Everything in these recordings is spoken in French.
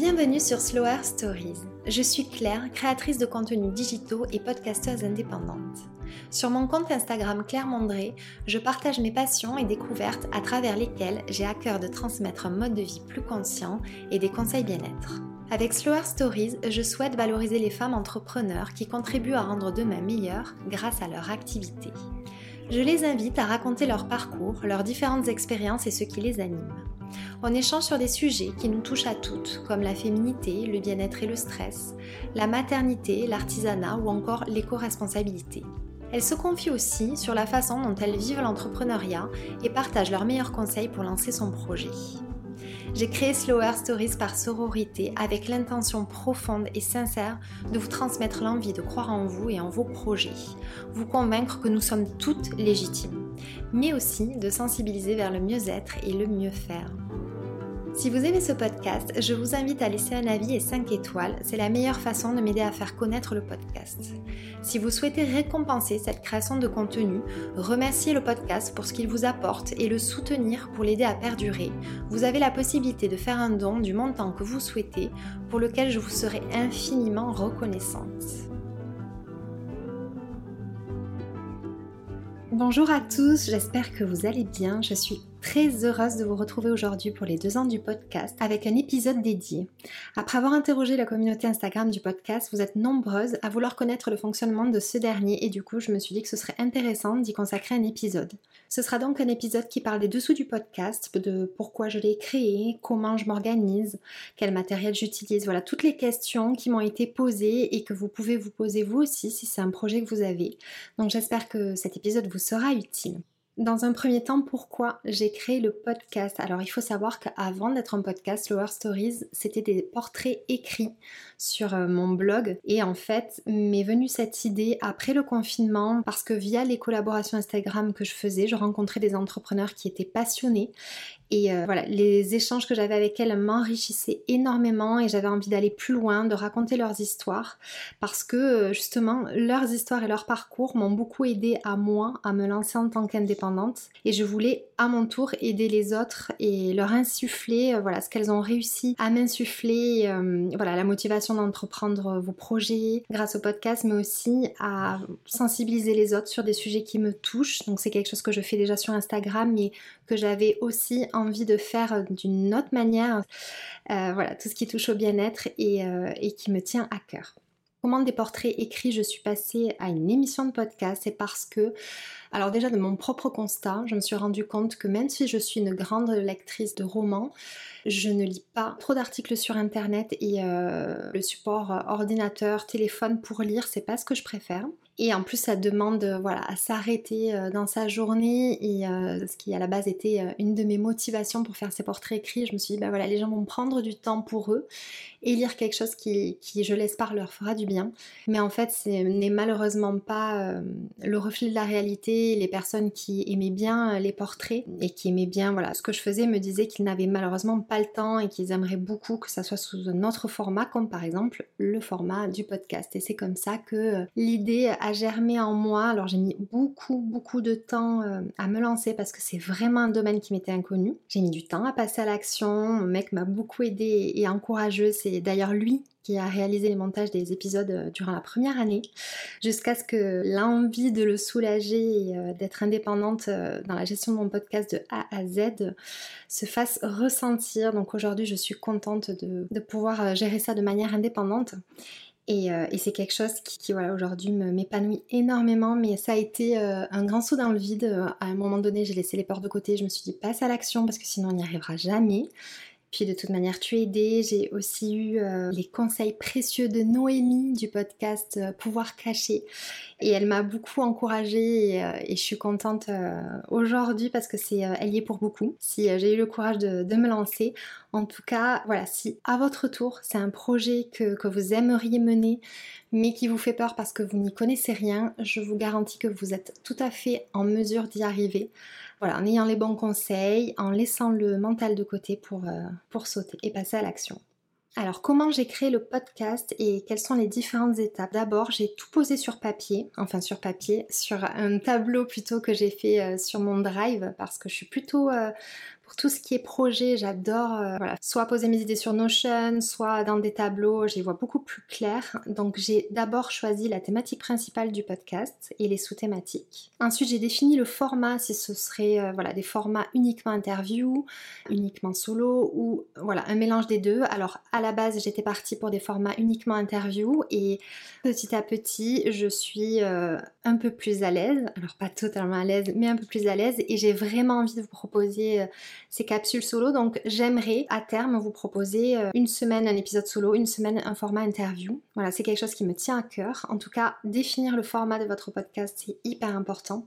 Bienvenue sur Slower Stories. Je suis Claire, créatrice de contenus digitaux et podcasteuse indépendante. Sur mon compte Instagram Claire Mondré, je partage mes passions et découvertes à travers lesquelles j'ai à cœur de transmettre un mode de vie plus conscient et des conseils bien-être. Avec Slower Stories, je souhaite valoriser les femmes entrepreneurs qui contribuent à rendre demain meilleur grâce à leur activité. Je les invite à raconter leur parcours, leurs différentes expériences et ce qui les anime. On échange sur des sujets qui nous touchent à toutes, comme la féminité, le bien-être et le stress, la maternité, l'artisanat ou encore l'éco-responsabilité. Elles se confient aussi sur la façon dont elles vivent l'entrepreneuriat et partagent leurs meilleurs conseils pour lancer son projet. J'ai créé Slower Stories par sororité avec l'intention profonde et sincère de vous transmettre l'envie de croire en vous et en vos projets, vous convaincre que nous sommes toutes légitimes, mais aussi de sensibiliser vers le mieux-être et le mieux faire. Si vous aimez ce podcast, je vous invite à laisser un avis et 5 étoiles. C'est la meilleure façon de m'aider à faire connaître le podcast. Si vous souhaitez récompenser cette création de contenu, remercier le podcast pour ce qu'il vous apporte et le soutenir pour l'aider à perdurer, vous avez la possibilité de faire un don du montant que vous souhaitez pour lequel je vous serai infiniment reconnaissante. Bonjour à tous, j'espère que vous allez bien. Je suis très heureuse de vous retrouver aujourd'hui pour les deux ans du podcast avec un épisode dédié. Après avoir interrogé la communauté Instagram du podcast, vous êtes nombreuses à vouloir connaître le fonctionnement de ce dernier et du coup je me suis dit que ce serait intéressant d'y consacrer un épisode. Ce sera donc un épisode qui parle des dessous du podcast, de pourquoi je l'ai créé, comment je m'organise, quel matériel j'utilise, voilà toutes les questions qui m'ont été posées et que vous pouvez vous poser vous aussi si c'est un projet que vous avez. Donc j'espère que cet épisode vous sera utile. Dans un premier temps, pourquoi j'ai créé le podcast? Alors, il faut savoir qu'avant d'être un podcast, Lower Stories, c'était des portraits écrits sur euh, mon blog. Et en fait, m'est venue cette idée après le confinement parce que via les collaborations Instagram que je faisais, je rencontrais des entrepreneurs qui étaient passionnés et euh, voilà, les échanges que j'avais avec elles m'enrichissaient énormément et j'avais envie d'aller plus loin, de raconter leurs histoires parce que euh, justement leurs histoires et leur parcours m'ont beaucoup aidé à moi à me lancer en tant qu'indépendante et je voulais à mon tour aider les autres et leur insuffler euh, voilà ce qu'elles ont réussi à m'insuffler voilà la motivation d'entreprendre vos projets grâce au podcast mais aussi à sensibiliser les autres sur des sujets qui me touchent. Donc c'est quelque chose que je fais déjà sur Instagram mais que j'avais aussi envie de faire d'une autre manière. Euh, voilà, tout ce qui touche au bien-être euh, et, qui me tient à cœur. Comment des portraits écrits je suis passée à une émission de podcast C'est parce que, alors déjà de mon propre constat, je me suis rendu compte que même si je suis une grande lectrice de romans, je ne lis pas trop d'articles sur internet et euh, le support ordinateur, téléphone pour lire, c'est pas ce que je préfère. Et en plus, ça demande euh, voilà, à s'arrêter euh, dans sa journée. Et euh, ce qui à la base était une de mes motivations pour faire ces portraits écrits, je me suis dit, bah voilà, les gens vont prendre du temps pour eux et lire quelque chose qui, qui je l'espère, leur fera du bien. Mais en fait, ce n'est malheureusement pas le reflet de la réalité. Les personnes qui aimaient bien les portraits et qui aimaient bien voilà, ce que je faisais me disaient qu'ils n'avaient malheureusement pas le temps et qu'ils aimeraient beaucoup que ça soit sous un autre format, comme par exemple le format du podcast. Et c'est comme ça que l'idée a germé en moi. Alors j'ai mis beaucoup, beaucoup de temps euh, à me lancer parce que c'est vraiment un domaine qui m'était inconnu. J'ai mis du temps à passer à l'action. Mon mec m'a beaucoup aidé et encourageux. C'est d'ailleurs lui qui a réalisé les montages des épisodes euh, durant la première année, jusqu'à ce que l'envie de le soulager et euh, d'être indépendante dans la gestion de mon podcast de A à Z se fasse ressentir. Donc aujourd'hui, je suis contente de pouvoir gérer ça de manière indépendante. Euh, et, c'est quelque chose qui, voilà, aujourd'hui m'épanouit énormément, mais ça a été euh, un grand saut dans le vide. À un moment donné, j'ai laissé les peurs de côté, je me suis dit passe à l'action parce que sinon on n'y arrivera jamais. Puis de toute manière, tu es aidé. J'ai aussi eu euh, les conseils précieux de Noémie du podcast euh, Pouvoir cacher. Et elle m'a beaucoup encouragée et, euh, je suis contente aujourd'hui parce que c'est elle y est pour beaucoup. Si j'ai eu le courage de, me lancer. En tout cas, voilà, si à votre tour c'est un projet que vous aimeriez mener mais qui vous fait peur parce que vous n'y connaissez rien, je vous garantis que vous êtes tout à fait en mesure d'y arriver. Voilà, en ayant les bons conseils, en laissant le mental de côté pour, euh, pour sauter et passer à l'action. Alors comment j'ai créé le podcast et quelles sont les différentes étapes? D'abord j'ai tout posé sur papier, enfin sur papier, sur un tableau plutôt que j'ai fait euh, sur mon drive parce que je suis plutôt euh, Pour tout ce qui est projet, j'adore euh, soit poser mes idées sur Notion, soit dans des tableaux, j'y vois beaucoup plus clair. Donc j'ai d'abord choisi la thématique principale du podcast et les sous-thématiques. Ensuite j'ai défini le format, si ce serait euh, voilà, des formats uniquement interview, uniquement solo ou voilà, un mélange des deux. Alors à la base j'étais partie pour des formats uniquement interview et petit à petit je suis euh, un peu plus à l'aise. Alors pas totalement à l'aise, mais un peu plus à l'aise et j'ai vraiment envie de vous proposer ces capsules solo. Donc j'aimerais à terme vous proposer euh, une semaine un épisode solo, une semaine un format interview. Voilà, c'est quelque chose qui me tient à cœur. En tout cas, définir le format de votre podcast, c'est hyper important.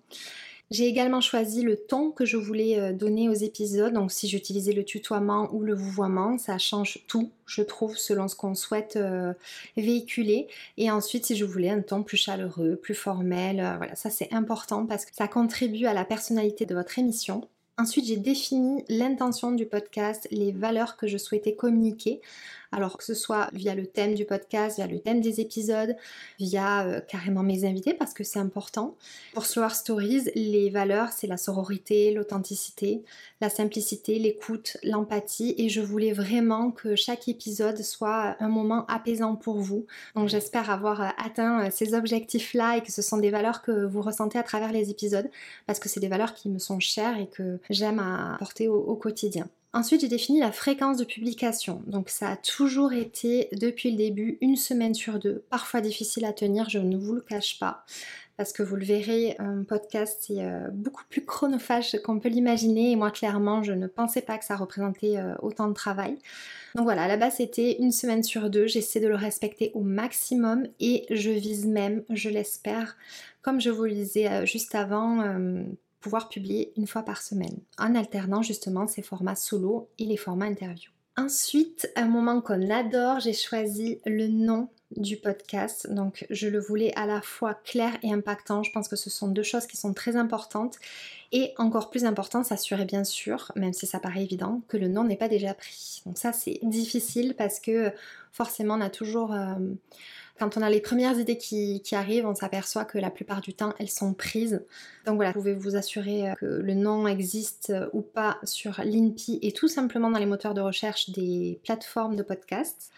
J'ai également choisi le ton que je voulais euh, donner aux épisodes. Donc si j'utilisais le tutoiement ou le vouvoiement, ça change tout, je trouve, selon ce qu'on souhaite euh, véhiculer. Et ensuite, si je voulais un ton plus chaleureux, plus formel, voilà, ça c'est important parce que ça contribue à la personnalité de votre émission. Ensuite, j'ai défini l'intention du podcast, les valeurs que je souhaitais communiquer alors que ce soit via le thème du podcast, via le thème des épisodes, via euh, carrément mes invités parce que c'est important. Pour Slower Stories, les valeurs, c'est la sororité, l'authenticité, la simplicité, l'écoute, l'empathie et je voulais vraiment que chaque épisode soit un moment apaisant pour vous. Donc j'espère avoir euh, atteint euh, ces objectifs-là et que ce sont des valeurs que vous ressentez à travers les épisodes parce que c'est des valeurs qui me sont chères et que j'aime à porter au quotidien. Ensuite, j'ai défini la fréquence de publication. Donc ça a toujours été depuis le début une semaine sur deux, parfois difficile à tenir, je ne vous le cache pas. Parce que vous le verrez, un podcast c'est euh, beaucoup plus chronophage qu'on peut l'imaginer et moi clairement je ne pensais pas que ça représentait euh, autant de travail. Donc voilà, à la base c'était une semaine sur deux, j'essaie de le respecter au maximum et je vise même, je l'espère, comme je vous le disais euh, juste avant, pouvoir publier une fois par semaine, en alternant justement ces formats solo et les formats interview. Ensuite, un moment qu'on adore, j'ai choisi le nom du podcast. Donc, je le voulais à la fois clair et impactant. Je pense que ce sont deux choses qui sont très importantes. Et encore plus important, s'assurer bien sûr, même si ça paraît évident, que le nom n'est pas déjà pris. Donc ça, c'est difficile parce que forcément, on a toujours... Euh, quand on a les premières idées qui, arrivent, on s'aperçoit que la plupart du temps, elles sont prises. Donc voilà, vous pouvez vous assurer euh, que le nom existe euh, ou pas sur l'INPI et tout simplement dans les moteurs de recherche des plateformes de podcast.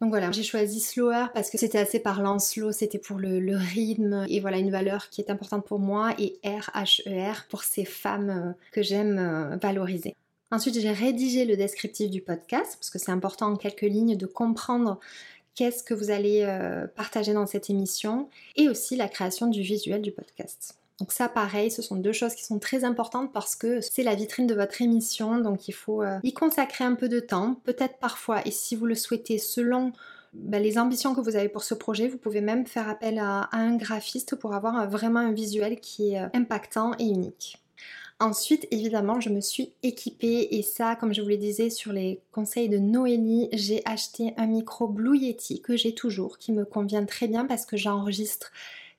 Donc voilà, j'ai choisi slower parce que c'était assez parlant. Slow, c'était pour le, rythme et voilà une valeur qui est importante pour moi. Et R, H, E, pour ces femmes euh, que j'aime valoriser. Ensuite, j'ai rédigé le descriptif du podcast parce que c'est important en quelques lignes de comprendre qu'est-ce que vous allez euh, partager dans cette émission et aussi la création du visuel du podcast. Donc ça pareil, ce sont deux choses qui sont très importantes parce que c'est la vitrine de votre émission, donc il faut euh, y consacrer un peu de temps, peut-être parfois, et si vous le souhaitez selon bah, les ambitions que vous avez pour ce projet, vous pouvez même faire appel à, un graphiste pour avoir vraiment un visuel qui est euh, impactant et unique. Ensuite, évidemment, je me suis équipée et ça, comme je vous le disais sur les conseils de Noélie, j'ai acheté un micro Blue Yeti que j'ai toujours, qui me convient très bien parce que j'enregistre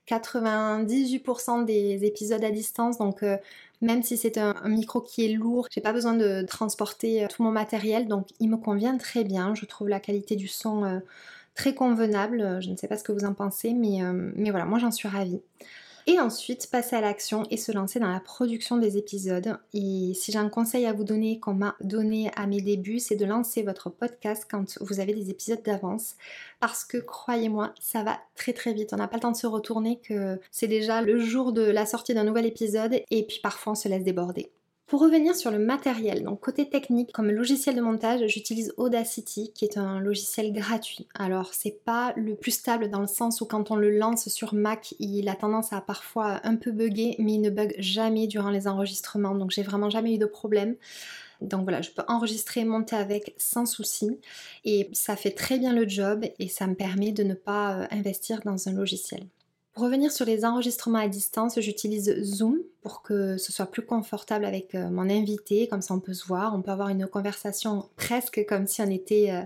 98% des épisodes à distance, donc euh, même si c'est un, micro qui est lourd, j'ai pas besoin de transporter euh, tout mon matériel, donc il me convient très bien. Je trouve la qualité du son euh, très convenable. Je ne sais pas ce que vous en pensez, mais, mais voilà, moi j'en suis ravie et ensuite passer à l'action et se lancer dans la production des épisodes. Et si j'ai un conseil à vous donner qu'on m'a donné à mes débuts, c'est de lancer votre podcast quand vous avez des épisodes d'avance. Parce que croyez-moi, ça va très très vite. On n'a pas le temps de se retourner que c'est déjà le jour de la sortie d'un nouvel épisode et puis parfois on se laisse déborder. Pour revenir sur le matériel, donc côté technique, comme logiciel de montage, j'utilise Audacity qui est un logiciel gratuit. Alors c'est pas le plus stable dans le sens où quand on le lance sur Mac, il a tendance à parfois un peu bugger, mais il ne bug jamais durant les enregistrements, donc j'ai vraiment jamais eu de problème. Donc voilà, je peux enregistrer monter avec sans souci et ça fait très bien le job et ça me permet de ne pas euh, investir dans un logiciel. Pour revenir sur les enregistrements à distance, j'utilise Zoom pour que ce soit plus confortable avec euh, mon invité, comme ça on peut se voir, on peut avoir une conversation presque comme si on était euh,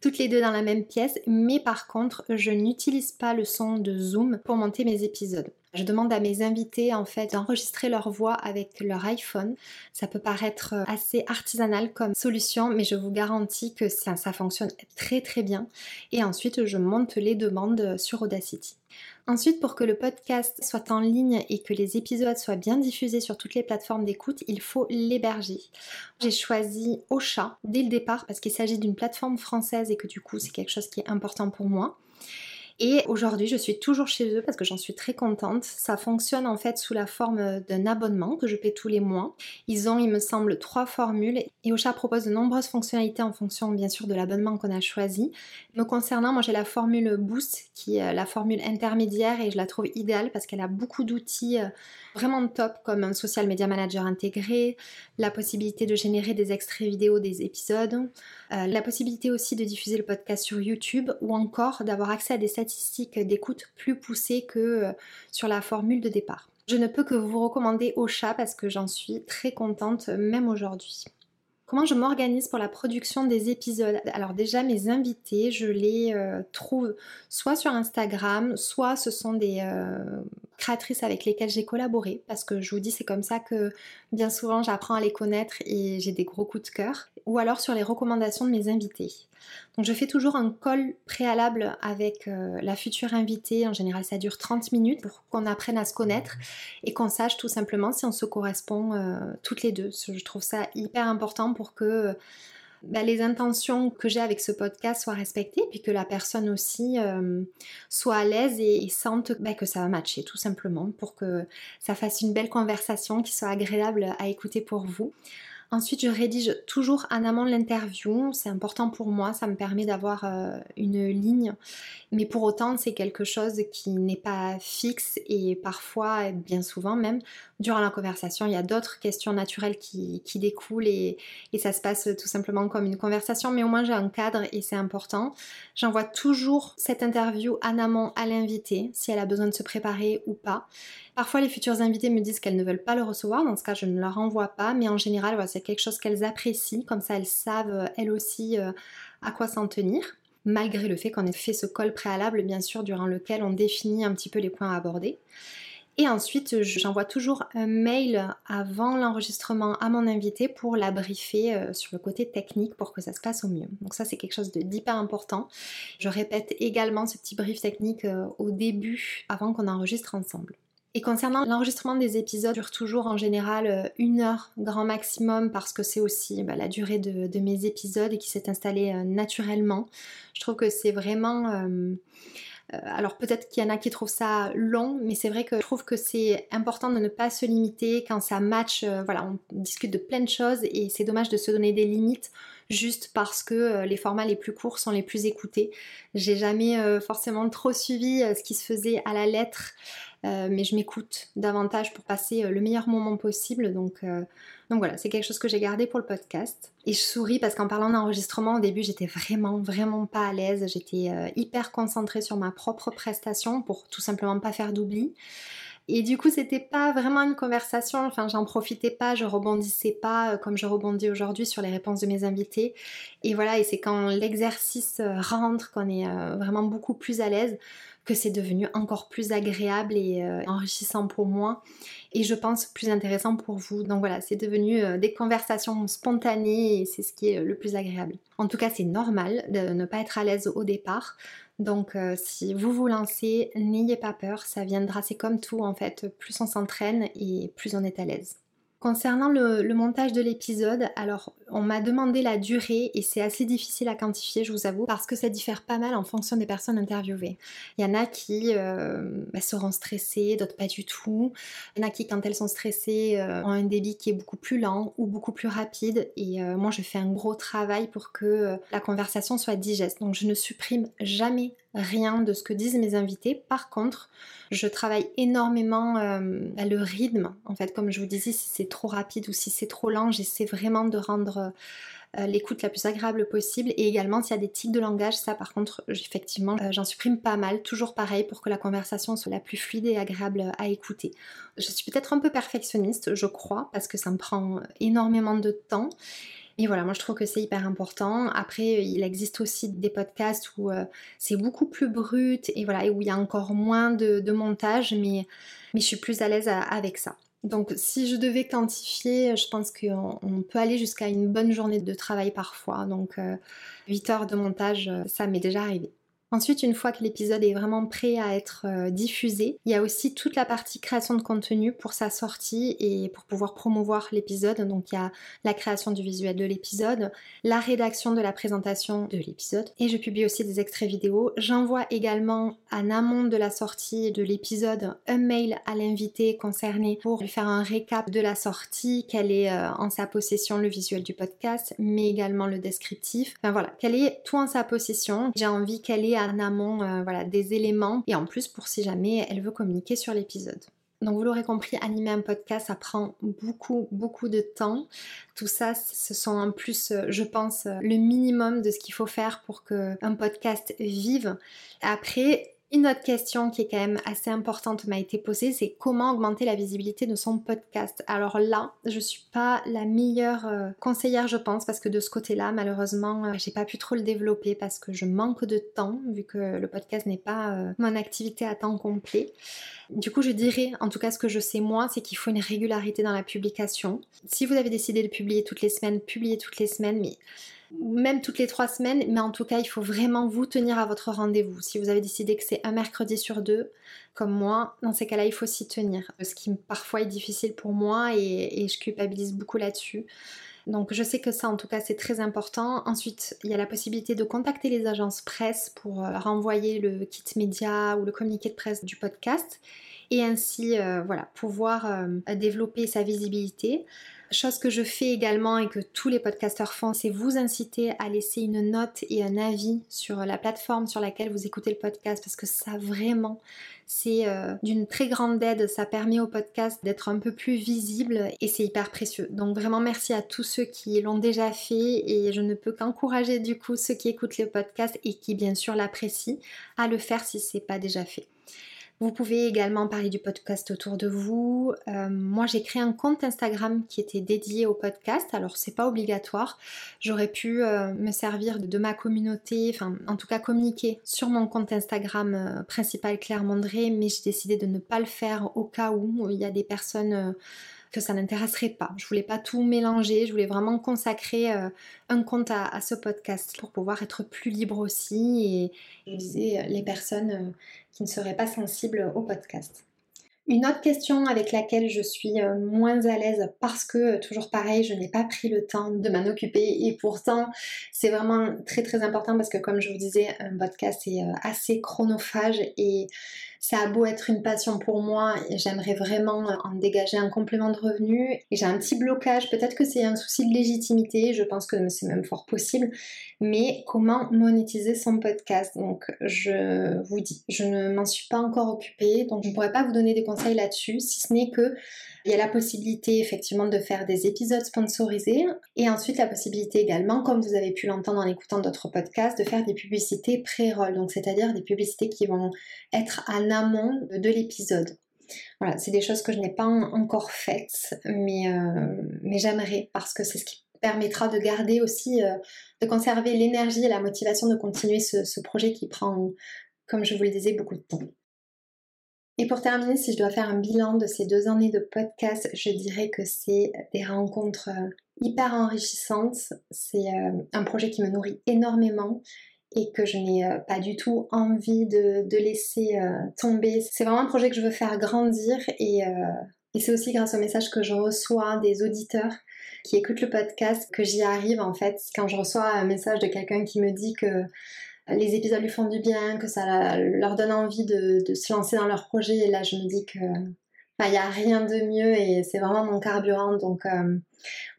toutes les deux dans la même pièce, mais par contre je n'utilise pas le son de Zoom pour monter mes épisodes. Je demande à mes invités en fait d'enregistrer leur voix avec leur iPhone. Ça peut paraître assez artisanal comme solution, mais je vous garantis que ça, ça fonctionne très très bien. Et ensuite, je monte les demandes sur Audacity. Ensuite, pour que le podcast soit en ligne et que les épisodes soient bien diffusés sur toutes les plateformes d'écoute, il faut l'héberger. J'ai choisi Ocha dès le départ parce qu'il s'agit d'une plateforme française et que du coup c'est quelque chose qui est important pour moi. Et aujourd'hui, je suis toujours chez eux parce que j'en suis très contente. Ça fonctionne en fait sous la forme d'un abonnement que je paie tous les mois. Ils ont, il me semble, trois formules et Ocha propose de nombreuses fonctionnalités en fonction, bien sûr, de l'abonnement qu'on a choisi. Me concernant, moi j'ai la formule Boost qui est la formule intermédiaire et je la trouve idéale parce qu'elle a beaucoup d'outils euh, vraiment top comme un social media manager intégré, la possibilité de générer des extraits vidéo des épisodes, euh, la possibilité aussi de diffuser le podcast sur YouTube ou encore d'avoir accès à des statistiques d'écoute plus poussées que euh, sur la formule de départ. Je ne peux que vous recommander Ocha parce que j'en suis très contente même aujourd'hui. Comment je m'organise pour la production des épisodes? Alors déjà mes invités, je les euh, trouve soit sur Instagram, soit ce sont des créatrices avec lesquelles j'ai collaboré parce que je vous dis c'est comme ça que bien souvent j'apprends à les connaître et j'ai des gros coups de cœur ou alors sur les recommandations de mes invités. Donc je fais toujours un call préalable avec euh, la future invitée, en général ça dure 30 minutes pour qu'on apprenne à se connaître et qu'on sache tout simplement si on se correspond euh, toutes les deux. Je trouve ça hyper important pour que bah, les intentions que j'ai avec ce podcast soient respectées, puis que la personne aussi euh, soit à l'aise et, sente bah, que ça va matcher, tout simplement, pour que ça fasse une belle conversation qui soit agréable à écouter pour vous. Ensuite, je rédige toujours en amont l'interview. C'est important pour moi, ça me permet d'avoir euh, une ligne. Mais pour autant, c'est quelque chose qui n'est pas fixe et parfois, bien souvent même, durant la conversation, il y a d'autres questions naturelles qui, découlent et, ça se passe tout simplement comme une conversation. Mais au moins, j'ai un cadre et c'est important. J'envoie toujours cette interview en amont à l'invité, si elle a besoin de se préparer ou pas. Parfois, les futurs invités me disent qu'elles ne veulent pas le recevoir. Dans ce cas, je ne leur envoie pas. Mais en général, c'est quelque chose qu'elles apprécient. Comme ça, elles savent, euh, elles aussi, euh, à quoi s'en tenir. Malgré le fait qu'on ait fait ce call préalable, bien sûr, durant lequel on définit un petit peu les points à aborder. Et ensuite, j'envoie toujours un mail avant l'enregistrement à mon invité pour la briefer euh, sur le côté technique pour que ça se passe au mieux. Donc ça, c'est quelque chose d'hyper important. Je répète également ce petit brief technique au début avant qu'on enregistre ensemble. Et concernant l'enregistrement des épisodes, dure toujours en général euh, une heure grand maximum parce que c'est aussi bah, la durée de, mes épisodes et qui s'est installée euh, naturellement. Je trouve que c'est vraiment... Euh, alors peut-être qu'il y en a qui trouvent ça long, mais c'est vrai que je trouve que c'est important de ne pas se limiter quand ça match. voilà, on discute de plein de choses et c'est dommage de se donner des limites juste parce que les formats les plus courts sont les plus écoutés. J'ai jamais forcément trop suivi ce qui se faisait à la lettre. Euh, mais je m'écoute davantage pour passer euh, le meilleur moment possible. Donc, euh, donc voilà, c'est quelque chose que j'ai gardé pour le podcast. Et je souris parce qu'en parlant d'enregistrement, au début, j'étais vraiment, vraiment pas à l'aise. J'étais hyper concentrée sur ma propre prestation pour tout simplement pas faire d'oubli. Et du coup, c'était pas vraiment une conversation, enfin, j'en profitais pas, je rebondissais pas comme je rebondis aujourd'hui sur les réponses de mes invités. Et voilà, et c'est quand l'exercice rentre qu'on est vraiment beaucoup plus à l'aise que c'est devenu encore plus agréable et euh, enrichissant pour moi et je pense plus intéressant pour vous. Donc voilà, c'est devenu euh, des conversations spontanées et c'est ce qui est le plus agréable. En tout cas, c'est normal de ne pas être à l'aise au départ. Donc euh, si vous vous lancez, n'ayez pas peur, ça viendra, c'est comme tout en fait, plus on s'entraîne et plus on est à l'aise. Concernant le, montage de l'épisode, alors on m'a demandé la durée et c'est assez difficile à quantifier, je vous avoue, parce que ça diffère pas mal en fonction des personnes interviewées. Il y en a qui euh, bah, seront stressées, d'autres pas du tout. Il y en a qui, quand elles sont stressées, euh, ont un débit qui est beaucoup plus lent ou beaucoup plus rapide. Et euh, moi, je fais un gros travail pour que la conversation soit digeste. Donc, je ne supprime jamais rien de ce que disent mes invités. Par contre, je travaille énormément euh, le rythme. En fait, comme je vous disais, si c'est trop rapide ou si c'est trop lent, j'essaie vraiment de rendre euh, l'écoute la plus agréable possible. Et également, s'il y a des tics de langage, ça par contre, effectivement, euh, j'en supprime pas mal. Toujours pareil pour que la conversation soit la plus fluide et agréable à écouter. Je suis peut-être un peu perfectionniste, je crois, parce que ça me prend énormément de temps. Et voilà, moi je trouve que c'est hyper important. Après, il existe aussi des podcasts où euh, c'est beaucoup plus brut et voilà, où il y a encore moins de, montage, mais, je suis plus à l'aise avec ça. Donc si je devais quantifier, je pense qu'on peut aller jusqu'à une bonne journée de travail parfois. Donc 8 euh, heures de montage, euh, ça m'est déjà arrivé. Ensuite, une fois que l'épisode est vraiment prêt à être euh, diffusé, il y a aussi toute la partie création de contenu pour sa sortie et pour pouvoir promouvoir l'épisode. Donc il y a la création du visuel de l'épisode, la rédaction de la présentation de l'épisode et je publie aussi des extraits vidéo. J'envoie également en amont de la sortie de l'épisode un mail à l'invité concerné pour lui faire un récap de la sortie, quel est euh, en sa possession le visuel du podcast, mais également le descriptif. Enfin voilà, quel est tout en sa possession? J'ai envie qu'elle ait amont euh, voilà, des éléments et en plus pour si jamais elle veut communiquer sur l'épisode. Donc vous l'aurez compris, animer un podcast, ça prend beaucoup, beaucoup de temps. Tout ça, ce sont en plus, euh, je pense, euh, le minimum de ce qu'il faut faire pour qu'un podcast vive. Après, une autre question qui est quand même assez importante m'a été posée, c'est comment augmenter la visibilité de son podcast. Alors là, je suis pas la meilleure euh, conseillère, je pense, parce que de ce côté-là, malheureusement, euh, j'ai pas pu trop le développer parce que je manque de temps, vu que le podcast n'est pas euh, mon activité à temps complet. Du coup, je dirais, en tout cas, ce que je sais moi, c'est qu'il faut une régularité dans la publication. Si vous avez décidé de publier toutes les semaines, publiez toutes les semaines, mais même toutes les trois semaines, mais en tout cas, il faut vraiment vous tenir à votre rendez-vous. Si vous avez décidé que c'est un mercredi sur deux, comme moi, dans ces cas-là, il faut s'y tenir. Ce qui parfois est difficile pour moi et, je culpabilise beaucoup là-dessus. Donc je sais que ça en tout cas c'est très important. Ensuite, il y a la possibilité de contacter les agences presse pour euh, renvoyer le kit média ou le communiqué de presse du podcast et ainsi euh, voilà, pouvoir euh, développer sa visibilité. Chose que je fais également et que tous les podcasteurs font, c'est vous inciter à laisser une note et un avis sur la plateforme sur laquelle vous écoutez le podcast parce que ça vraiment, c'est euh, d'une très grande aide. Ça permet au podcast d'être un peu plus visible et c'est hyper précieux. Donc vraiment merci à tous ceux qui l'ont déjà fait et je ne peux qu'encourager du coup ceux qui écoutent le podcast et qui bien sûr l'apprécient à le faire si c'est pas déjà fait. Vous pouvez également parler du podcast autour de vous. Euh, moi, j'ai créé un compte Instagram qui était dédié au podcast. Alors, c'est pas obligatoire. J'aurais pu euh, me servir de, ma communauté, enfin, en tout cas, communiquer sur mon compte Instagram euh, principal Claire Mondré, mais j'ai décidé de ne pas le faire au cas où il y a des personnes que ça n'intéresserait pas. Je voulais pas tout mélanger, je voulais vraiment consacrer un compte à, ce podcast pour pouvoir être plus libre aussi et, et les personnes qui ne seraient pas sensibles au podcast. Une autre question avec laquelle je suis euh, moins à l'aise parce que, euh, toujours pareil, je n'ai pas pris le temps de m'en occuper et pourtant c'est vraiment très très important parce que comme je vous disais, un podcast est euh, assez chronophage et ça a beau être une passion pour moi, j'aimerais vraiment en dégager un complément de revenu. Et j'ai un petit blocage, peut-être que c'est un souci de légitimité, je pense que c'est même fort possible, mais comment monétiser son podcast? Donc je vous dis, je ne m'en suis pas encore occupée, donc je ne pourrais pas vous donner des conseils là-dessus, si ce n'est que il y a la possibilité effectivement de faire des épisodes sponsorisés. Et ensuite la possibilité également, comme vous avez pu l'entendre en écoutant d'autres podcasts, de faire des publicités pré-roll, donc c'est-à-dire des publicités qui vont être en amont de l'épisode. Voilà, c'est des choses que je n'ai pas encore faites, mais, euh, mais j'aimerais parce que c'est ce qui permettra de garder aussi, euh, de conserver l'énergie et la motivation de continuer ce projet qui prend, comme je vous le disais, beaucoup de temps. Et pour terminer, si je dois faire un bilan de ces deux années de podcast, je dirais que c'est des rencontres euh, hyper enrichissantes. C'est un projet qui me nourrit énormément et que je n'ai euh, pas du tout envie de, laisser tomber. C'est vraiment un projet que je veux faire grandir et, et c'est aussi grâce au message que je reçois des auditeurs qui écoutent le podcast que j'y arrive en fait. Quand je reçois un message de quelqu'un qui me dit que les épisodes lui font du bien, que ça leur donne envie de, se lancer dans leur projet. Et là, je me dis que il n'y a rien de mieux et c'est vraiment mon carburant. Donc, euh,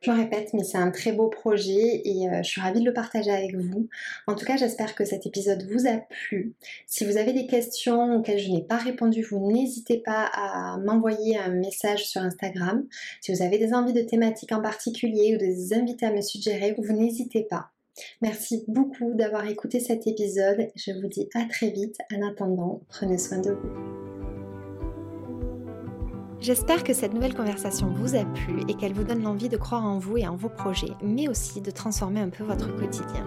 je répète, mais c'est un très beau projet et euh, je suis ravie de le partager avec vous. En tout cas, j'espère que cet épisode vous a plu. Si vous avez des questions auxquelles je n'ai pas répondu, vous n'hésitez pas à m'envoyer un message sur Instagram. Si vous avez des envies de thématiques en particulier ou des invités à me suggérer, vous n'hésitez pas. Merci beaucoup d'avoir écouté cet épisode. Je vous dis à très vite. En attendant, prenez soin de vous. J'espère que cette nouvelle conversation vous a plu et qu'elle vous donne l'envie de croire en vous et en vos projets, mais aussi de transformer un peu votre quotidien.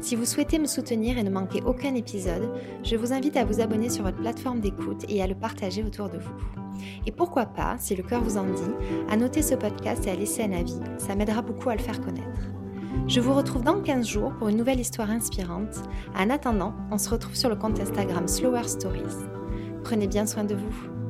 Si vous souhaitez me soutenir et ne manquer aucun épisode, je vous invite à vous abonner sur votre plateforme d'écoute et à le partager autour de vous. Et pourquoi pas, si le cœur vous en dit, à noter ce podcast et à laisser un avis, ça m'aidera beaucoup à le faire connaître. Je vous retrouve dans 15 jours pour une nouvelle histoire inspirante. En attendant, on se retrouve sur le compte Instagram Slower Stories. Prenez bien soin de vous.